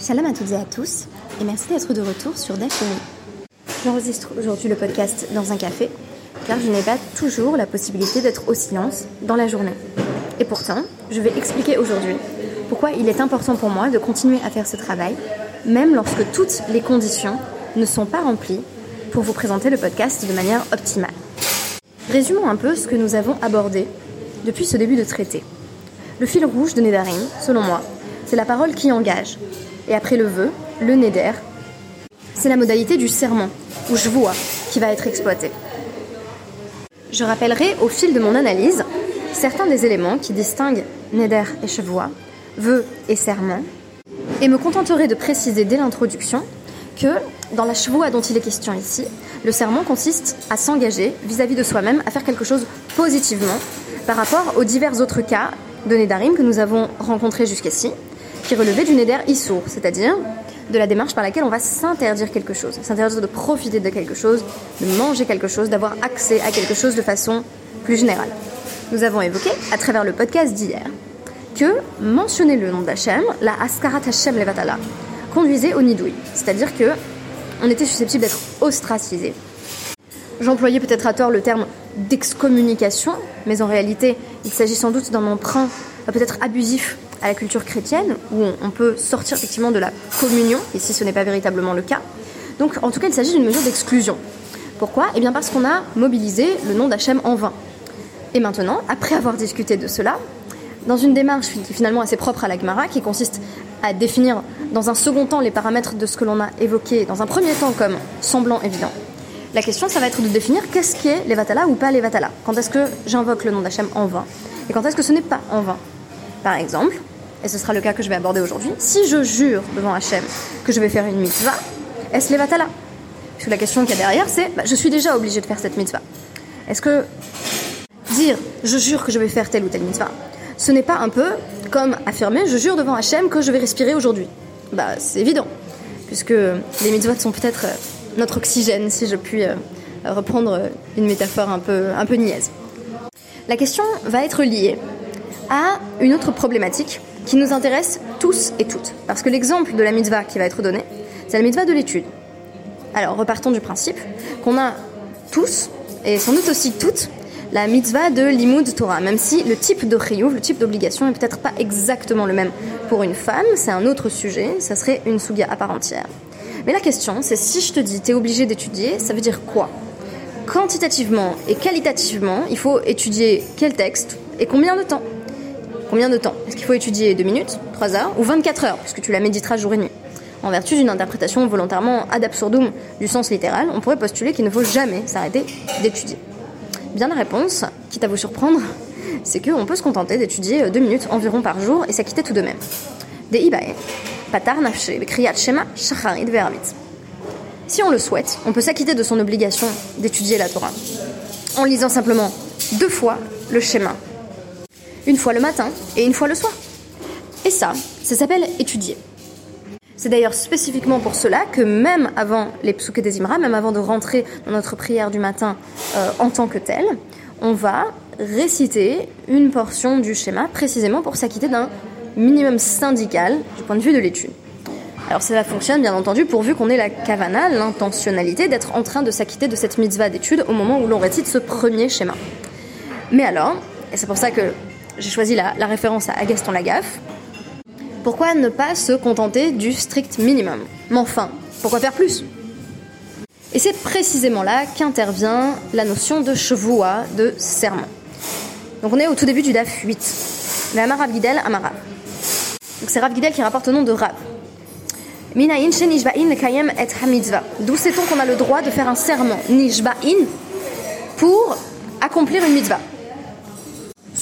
Shalom à toutes et à tous, et merci d'être de retour sur Dashemi. J'enregistre aujourd'hui le podcast dans un café, car je n'ai pas toujours la possibilité d'être au silence dans la journée. Et pourtant, je vais expliquer aujourd'hui pourquoi il est important pour moi de continuer à faire ce travail, même lorsque toutes les conditions ne sont pas remplies pour vous présenter le podcast de manière optimale. Résumons un peu ce que nous avons abordé depuis ce début de traité. Le fil rouge de Nedarim, selon moi, c'est la parole qui engage. Et après le vœu, le Neder, c'est la modalité du serment, ou vois, qui va être exploité. Je rappellerai au fil de mon analyse certains des éléments qui distinguent Neder et Chevois, vœu et serment, et me contenterai de préciser dès l'introduction que dans la chevoie dont il est question ici, le serment consiste à s'engager vis-à-vis de soi-même à faire quelque chose positivement par rapport aux divers autres cas de Nedarim que nous avons rencontrés jusqu'ici, qui relevaient du Neder Issour, c'est-à-dire de la démarche par laquelle on va s'interdire quelque chose, s'interdire de profiter de quelque chose, de manger quelque chose, d'avoir accès à quelque chose de façon plus générale. Nous avons évoqué, à travers le podcast d'hier, que mentionner le nom d'Hachem, la Askarat Hashem Levatala, conduisait au Nidoui, c'est-à-dire que on était susceptible d'être ostracisé. J'employais peut-être à tort le terme d'excommunication, mais en réalité, il s'agit sans doute d'un emprunt euh, peut-être abusif à la culture chrétienne, où on peut sortir effectivement de la communion, et si ce n'est pas véritablement le cas. Donc en tout cas, il s'agit d'une mesure d'exclusion. Pourquoi? Eh bien parce qu'on a mobilisé le nom d'Hachem en vain. Et maintenant, après avoir discuté de cela, dans une démarche qui est finalement assez propre à la Gemara, qui consiste à définir dans un second temps les paramètres de ce que l'on a évoqué dans un premier temps comme semblant évident, la question, ça va être de définir qu'est-ce qui est Levatala ou pas Levatala. Quand est-ce que j'invoque le nom d'Hachem en vain? Et quand est-ce que ce n'est pas en vain? Par exemple, et ce sera le cas que je vais aborder aujourd'hui, si je jure devant Hachem que je vais faire une mitzvah, est-ce Levatala? Parce que la question qu'il y a derrière, c'est bah, je suis déjà obligé de faire cette mitzvah. Est-ce que dire je jure que je vais faire telle ou telle mitzvah, ce n'est pas un peu comme affirmer je jure devant Hachem que je vais respirer aujourd'hui? Bah, c'est évident, puisque les mitzvahs sont peut-être notre oxygène, si je puis euh, reprendre une métaphore un peu, un peu niaise. La question va être liée à une autre problématique qui nous intéresse tous et toutes. Parce que l'exemple de la mitzvah qui va être donné, c'est la mitzvah de l'étude. Alors, repartons du principe qu'on a tous, et sans doute aussi toutes, la mitzvah de l'imoud Torah, même si le type de chiyuv, le type d'obligation est peut-être pas exactement le même pour une femme, c'est un autre sujet, ça serait une souga à part entière. Mais la question, c'est si je te dis tu es obligé d'étudier, ça veut dire quoi? Quantitativement et qualitativement, il faut étudier quel texte et combien de temps? Combien de temps Est-ce qu'il faut étudier 2 minutes, 3 heures ou 24 heures, puisque tu la méditeras jour et nuit En vertu d'une interprétation volontairement ad absurdum du sens littéral, on pourrait postuler qu'il ne faut jamais s'arrêter d'étudier. Bien la réponse, quitte à vous surprendre, c'est qu'on peut se contenter d'étudier 2 minutes environ par jour et s'acquitter tout de même. Ibae, si on le souhaite, on peut s'acquitter de son obligation d'étudier la Torah en lisant simplement deux fois le schéma. Une fois le matin et une fois le soir. Et ça, ça s'appelle étudier. C'est d'ailleurs spécifiquement pour cela que même avant les psuké des Imra, même avant de rentrer dans notre prière du matin euh, en tant que telle, on va réciter une portion du schéma précisément pour s'acquitter d'un minimum syndical du point de vue de l'étude. Alors cela fonctionne bien entendu pourvu qu'on ait la kavana, l'intentionnalité d'être en train de s'acquitter de cette mitzvah d'étude au moment où l'on récite ce premier schéma. Mais alors, et c'est pour ça que j'ai choisi la, la, référence à Gaston Lagaffe, pourquoi ne pas se contenter du strict minimum? Mais enfin, pourquoi faire plus? Et c'est précisément là qu'intervient la notion de chevoua, de serment. Donc on est au tout début du DAF 8. Le Amarav Gidel, Amarav. Donc c'est Rav Gidel qui rapporte au nom de Rav. Nishba'in et. D'où sait-on qu'on a le droit de faire un serment, nishba'in, pour accomplir une mitzvah?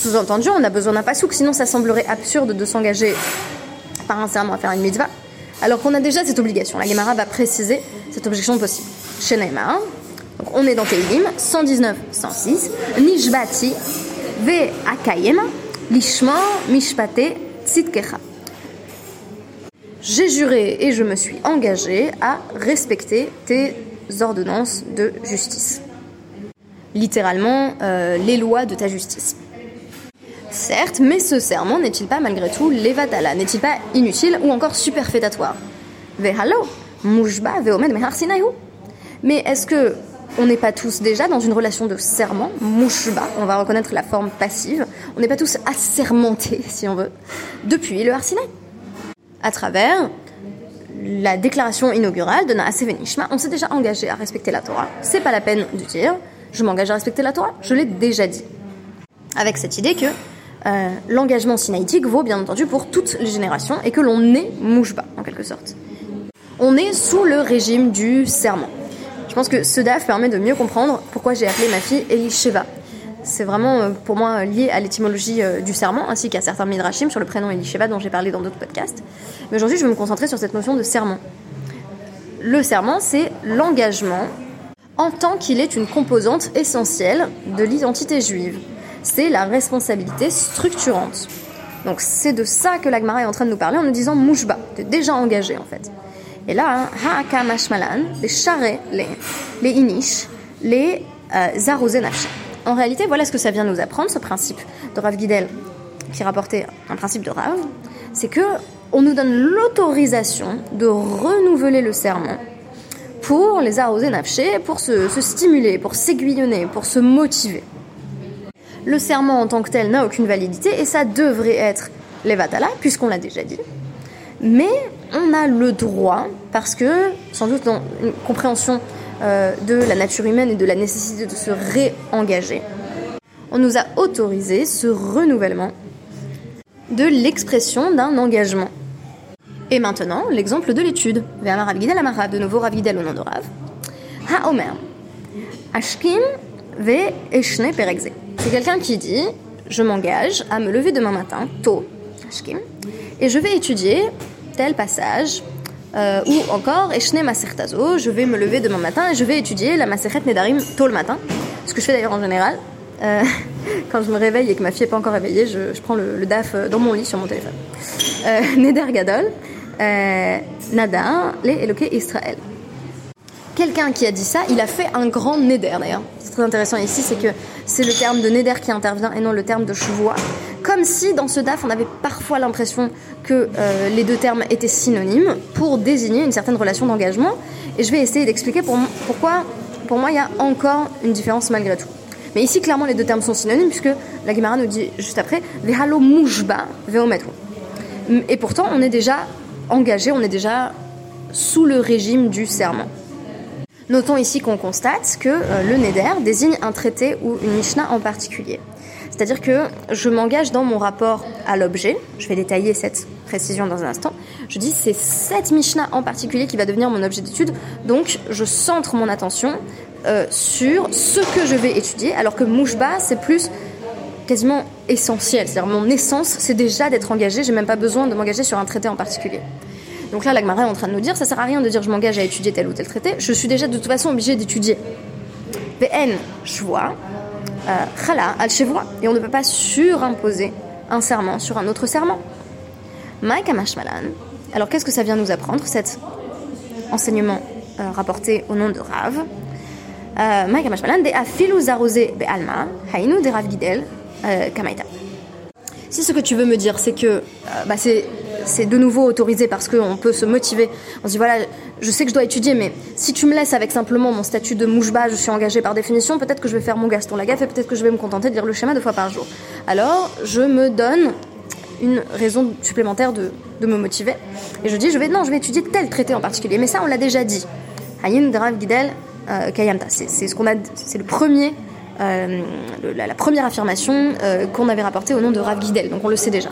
Sous-entendu, on a besoin d'un pasouk, sinon ça semblerait absurde de s'engager par un serment à faire une mitzvah, alors qu'on a déjà cette obligation. La Gemara va préciser cette obligation possible. Chez donc on est dans Teilim, 119, 106, Nishbati, Ve Akayem, Lishma, Mishpate, Tzitkecha j'ai juré et je me suis engagé à respecter tes ordonnances de justice. Littéralement, euh, les lois de ta justice. Certes, mais ce serment n'est-il pas malgré tout levatala, n'est-il pas inutile ou encore superfétatoire Vehalo, Mais est-ce que on n'est pas tous déjà dans une relation de serment, mouchba, on va reconnaître la forme passive, on n'est pas tous assermentés, si on veut, depuis le Harsinaï. À travers la déclaration inaugurale de Naase Venishma, on s'est déjà engagé à respecter la Torah. C'est pas la peine de dire je m'engage à respecter la Torah, je l'ai déjà dit. Avec cette idée que euh, l'engagement sinaïtique vaut bien entendu pour toutes les générations et que l'on est mouchba en quelque sorte. On est sous le régime du serment. Je pense que ce DAF permet de mieux comprendre pourquoi j'ai appelé ma fille Elisheva. C'est vraiment euh, pour moi lié à l'étymologie euh, du serment ainsi qu'à certains midrashim sur le prénom Elisheva dont j'ai parlé dans d'autres podcasts. Mais aujourd'hui, je vais me concentrer sur cette notion de serment. Le serment, c'est l'engagement en tant qu'il est une composante essentielle de l'identité juive. C'est la responsabilité structurante. Donc c'est de ça que l'Agmara est en train de nous parler en nous disant mouchba, de déjà engagé en fait. Et là, ha'aka mashmalan, les charrets, les, inish, les euh, En réalité, voilà ce que ça vient nous apprendre, ce principe de Rav Gidel, qui rapportait un principe de Rav, c'est que on nous donne l'autorisation de renouveler le serment pour les arroser nafché, pour se, se stimuler, pour s'aiguillonner, pour se motiver. Le serment en tant que tel n'a aucune validité et ça devrait être les vatala, puisqu'on l'a déjà dit. Mais on a le droit, parce que, sans doute dans une compréhension euh, de la nature humaine et de la nécessité de se réengager, on nous a autorisé ce renouvellement de l'expression d'un engagement. Et maintenant, l'exemple de l'étude. de nouveau Ravidel au nom de Rav. Ha. Ashkim ve. C'est quelqu'un qui dit Je m'engage à me lever demain matin, tôt, et je vais étudier tel passage, euh, ou encore, Masertazo, je vais me lever demain matin et je vais étudier la Maseret Nedarim tôt le matin, ce que je fais d'ailleurs en général. Euh, quand je me réveille et que ma fille n'est pas encore réveillée, je, prends le, DAF dans mon lit sur mon téléphone. Euh, Neder Gadol, euh, Nada, les Eloqué Israël. Quelqu'un qui a dit ça, il a fait un grand Neder d'ailleurs. Très intéressant ici, c'est que c'est le terme de Neder qui intervient et non le terme de Chevois comme si dans ce DAF on avait parfois l'impression que euh, les deux termes étaient synonymes pour désigner une certaine relation d'engagement. Et je vais essayer d'expliquer pourquoi, pour moi, il y a encore une différence malgré tout. Mais ici, clairement, les deux termes sont synonymes, puisque la Guimara nous dit juste après Vehalo mujba Et pourtant, on est déjà engagé, on est déjà sous le régime du serment. Notons ici qu'on constate que euh, le Neder désigne un traité ou une Mishnah en particulier. C'est-à-dire que je m'engage dans mon rapport à l'objet, je vais détailler cette précision dans un instant, je dis c'est cette Mishnah en particulier qui va devenir mon objet d'étude, donc je centre mon attention euh, sur ce que je vais étudier, alors que Mouchba c'est plus quasiment essentiel, c'est-à-dire mon essence c'est déjà d'être engagé, j'ai même pas besoin de m'engager sur un traité en particulier. Donc là, l'Agmara est en train de nous dire, ça sert à rien de dire je m'engage à étudier tel ou tel traité, je suis déjà de toute façon obligé d'étudier. VN, vois chala al et on ne peut pas surimposer un serment sur un autre serment. Maïka Mashmalan. Alors qu'est-ce que ça vient nous apprendre, cet enseignement euh, rapporté au nom de Rav? Maïka Mashmalan de afilu zarosé alma hainu de Rav Gidel euh, kamaita. Si ce que tu veux me dire, c'est que euh, bah, c'est c'est de nouveau autorisé parce qu'on peut se motiver. On se dit voilà, je sais que je dois étudier, mais si tu me laisses avec simplement mon statut de mouchba, je suis engagé par définition, peut-être que je vais faire mon Gaston Lagaffe et peut-être que je vais me contenter de lire le schéma deux fois par jour. Alors, je me donne une raison supplémentaire de, me motiver. Et je dis, je vais, non, je vais étudier tel traité en particulier. Mais ça, on l'a déjà dit. Hayin Drav Gidel euh. C'est ce qu'on a, c'est le premier, euh, la, première affirmation euh, qu'on avait rapportée au nom de Rav Gidel. Donc on le sait déjà.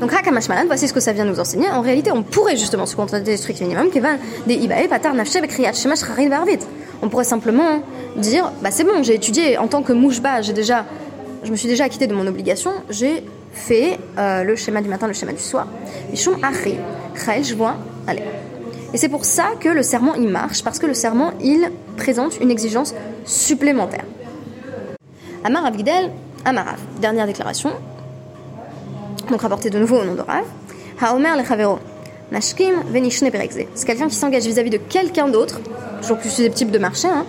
Donc Hakamashmalan, voici ce que ça vient nous enseigner. En réalité, on pourrait justement se contenter du strict minimum qui va des Patar. On pourrait simplement dire, bah c'est bon, j'ai étudié en tant que mouchba, j'ai déjà, je me suis déjà acquitté de mon obligation, j'ai fait euh, le schéma du matin, le schéma du soir. Je vois, allez. Et c'est pour ça que le serment il marche, parce que le serment il présente une exigence supplémentaire. Amar Abgidel, Amarav, dernière déclaration, donc rapporté de nouveau au nom de Rav. Haomer le Nashkim venishne C'est quelqu'un qui s'engage vis-à-vis de quelqu'un d'autre, toujours plus susceptible de marcher, hein.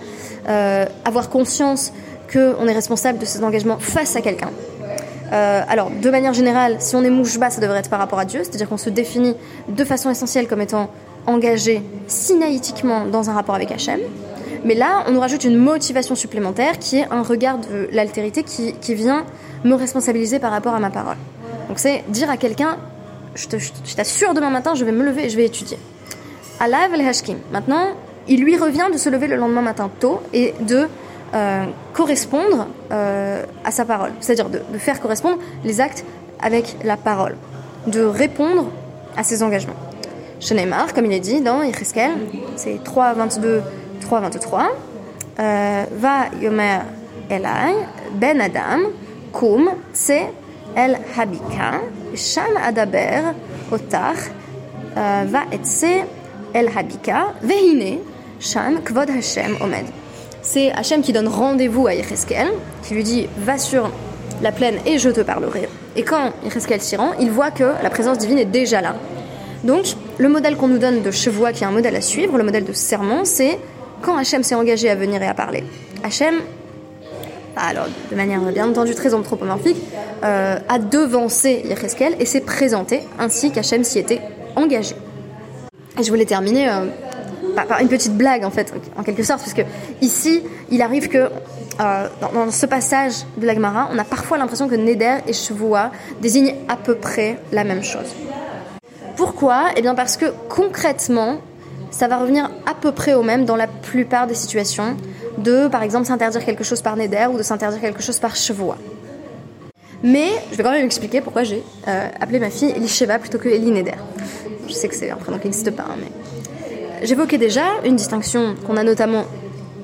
euh, avoir conscience qu'on est responsable de ses engagements face à quelqu'un. Euh, alors, de manière générale, si on est mouchba, ça devrait être par rapport à Dieu, c'est-à-dire qu'on se définit de façon essentielle comme étant engagé sinaïtiquement dans un rapport avec Hachem. Mais là, on nous rajoute une motivation supplémentaire qui est un regard de l'altérité qui vient me responsabiliser par rapport à ma parole. Donc c'est dire à quelqu'un, je t'assure demain matin, je vais me lever et je vais étudier. Alav el hashkim. Maintenant, il lui revient de se lever le lendemain matin tôt et de euh, correspondre euh, à sa parole, c'est-à-dire de, faire correspondre les actes avec la parole, de répondre à ses engagements. Neymar, comme il est dit dans Yecheskel, c'est 3, 22, 3, 23, euh, Va yomer elai, ben adam, kum, tse el habika, sham adaber, otach, va etse el habika, vehine, sham kvod Hashem omed. C'est Hachem qui donne rendez-vous à Yecheskel, qui lui dit Va sur la plaine et je te parlerai. Et quand Yecheskel s'y rend, il voit que la présence divine est déjà là. Donc, le modèle qu'on nous donne de chevois, qui est un modèle à suivre, le modèle de serment, c'est quand Hachem s'est engagé à venir et à parler. Hachem, alors de manière bien entendu très anthropomorphique, euh, a devancé Yecheskel et s'est présenté ainsi qu'Hachem s'y était engagé. Et je voulais terminer euh, par, une petite blague en fait, en quelque sorte, parce que ici, il arrive que euh, dans, ce passage de l'Agmara, on a parfois l'impression que Neder et Chevoa désignent à peu près la même chose. Pourquoi? Eh bien parce que concrètement, ça va revenir à peu près au même dans la plupart des situations de, par exemple, s'interdire quelque chose par Neder ou de s'interdire quelque chose par Chevoa. Mais je vais quand même expliquer pourquoi j'ai euh, appelé ma fille Elisheva plutôt que Eli Neder. Je sais que c'est un prénom qui n'existe pas, hein, mais J'évoquais déjà une distinction qu'on a notamment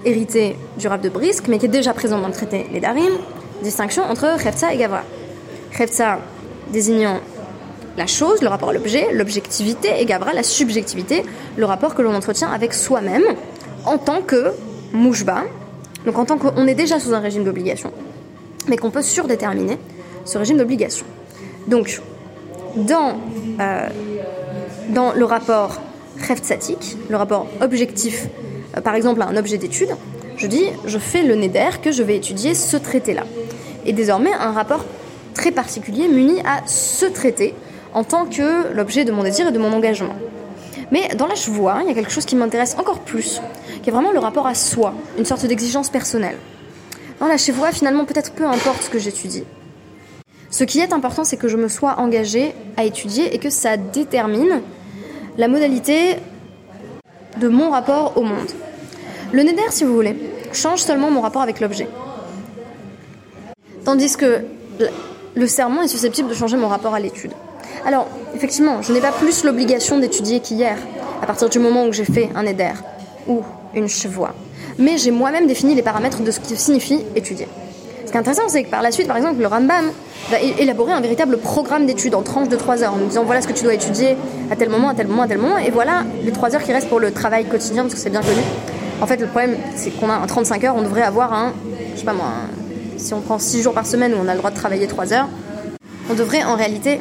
héritée du Rav de Brisk, mais qui est déjà présente dans le traité Les Darim, distinction entre Khefza et Gavra. Khefza désignant la chose, le rapport à l'objet, l'objectivité, et Gavra la subjectivité, le rapport que l'on entretient avec soi-même en tant que mouchba, donc en tant qu'on est déjà sous un régime d'obligation, mais qu'on peut surdéterminer ce régime d'obligation. Donc, dans, euh, dans le rapport le rapport objectif, euh, par exemple à un objet d'étude, je dis je fais le neder que je vais étudier ce traité-là. Et désormais un rapport très particulier muni à ce traité en tant que l'objet de mon désir et de mon engagement. Mais dans la chevoie, il y a quelque chose qui m'intéresse encore plus, qui est vraiment le rapport à soi, une sorte d'exigence personnelle. Dans la chevoie, finalement, peut-être peu importe ce que j'étudie. Ce qui est important, c'est que je me sois engagée à étudier et que ça détermine la modalité de mon rapport au monde. Le neder, si vous voulez, change seulement mon rapport avec l'objet. Tandis que le serment est susceptible de changer mon rapport à l'étude. Alors, effectivement, je n'ai pas plus l'obligation d'étudier qu'hier, à partir du moment où j'ai fait un neder ou une chevoie. Mais j'ai moi-même défini les paramètres de ce qui signifie étudier. Ce qui est intéressant, c'est que par la suite, par exemple, le Rambam va élaborer un véritable programme d'études en tranches de 3 heures, en disant voilà ce que tu dois étudier à tel moment, à tel moment, à tel moment, et voilà les 3 heures qui restent pour le travail quotidien, parce que c'est bien connu. En fait, le problème, c'est qu'on a un 35 heures, on devrait avoir un, je sais pas moi, si on prend 6 jours par semaine où on a le droit de travailler 3 heures, on devrait en réalité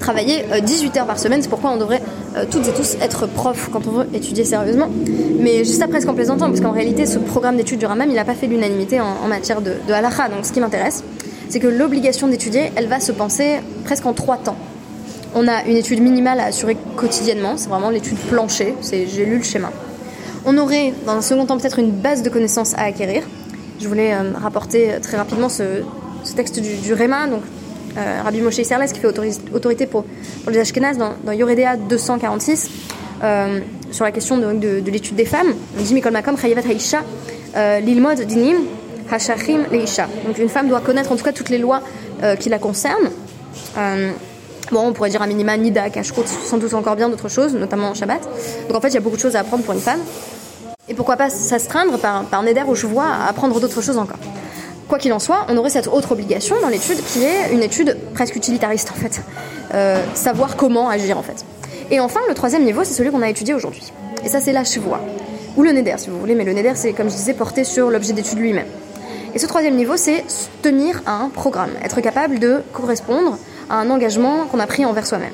travailler 18 euh, heures par semaine. C'est pourquoi on devrait euh, toutes et tous être profs quand on veut étudier sérieusement. Mais juste après, ce qu'en plaisantant, parce qu'en réalité, ce programme d'études du Ramam, il n'a pas fait l'unanimité en, matière de, de. Donc, ce qui m'intéresse, c'est que l'obligation d'étudier, elle va se penser presque en trois temps. On a une étude minimale à assurer quotidiennement, c'est vraiment l'étude planchée, c'est j'ai lu le schéma. On aurait dans un second temps peut-être une base de connaissances à acquérir. Je voulais euh, rapporter très rapidement ce, texte du, du Réma, donc euh, Rabbi Moshe Serles qui fait autorité pour, les Ashkenaz dans, dans Yoredea 246 euh, sur la question de, l'étude des femmes. Il dit Mikol Makom Haisha euh, Lilmod Dinim Hashachim Leisha. Donc une femme doit connaître en tout cas toutes les lois qui la concernent. Bon, on pourrait dire un minima Nida, Kashrut, sans doute encore bien d'autres choses, notamment en Shabbat. Donc en fait, il y a beaucoup de choses à apprendre pour une femme. Et pourquoi pas s'astreindre par, par Neder ou vois à apprendre d'autres choses encore. Quoi qu'il en soit, on aurait cette autre obligation dans l'étude qui est une étude presque utilitariste en fait. Euh, savoir comment agir en fait. Et enfin, le troisième niveau, c'est celui qu'on a étudié aujourd'hui. Et ça, c'est la chevoie. Ou le neder, si vous voulez, mais le neder, c'est, comme je disais, porté sur l'objet d'étude lui-même. Et ce troisième niveau, c'est tenir un programme, être capable de correspondre à un engagement qu'on a pris envers soi-même.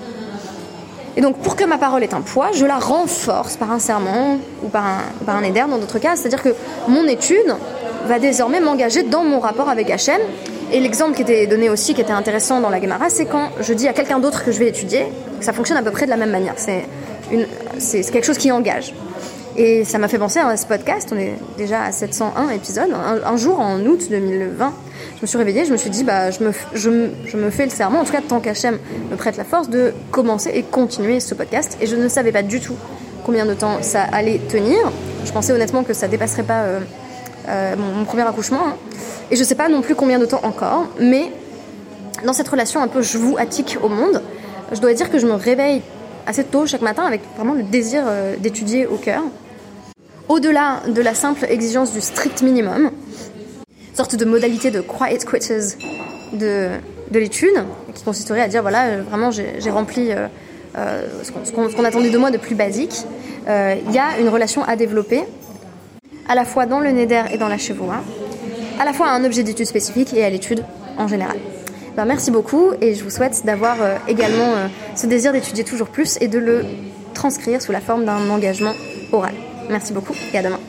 Et donc, pour que ma parole ait un poids, je la renforce par un serment ou par un, par un dans d'autres cas. C'est-à-dire que mon étude va désormais m'engager dans mon rapport avec Hachem Et l'exemple qui était donné aussi, qui était intéressant dans la Gemara, c'est quand je dis à quelqu'un d'autre que je vais étudier, ça fonctionne à peu près de la même manière. C'est c'est quelque chose qui engage. Et ça m'a fait penser à ce podcast. On est déjà à 701 épisodes. Un, jour, en août 2020, je me suis réveillée, je me suis dit, bah, je me, je, je me fais le serment, en tout cas, tant qu'Hachem me prête la force, de commencer et continuer ce podcast. Et je ne savais pas du tout combien de temps ça allait tenir. Je pensais honnêtement que ça dépasserait pas euh, euh, mon, premier accouchement. Et je sais pas non plus combien de temps encore. Mais dans cette relation un peu je vous attique au monde, je dois dire que je me réveille assez tôt chaque matin avec vraiment le désir euh, d'étudier au cœur. Au-delà de la simple exigence du strict minimum, sorte de modalité de quiet quitters de, de l'étude, qui consisterait à dire voilà, euh, vraiment j'ai rempli ce qu'on attendait de moi de plus basique. Il y a une relation à développer, à la fois dans le Neder et dans la chevoie, à la fois à un objet d'étude spécifique et à l'étude en général. Ben, merci beaucoup et je vous souhaite d'avoir euh, également euh, ce désir d'étudier toujours plus et de le transcrire sous la forme d'un engagement oral. Merci beaucoup et à demain.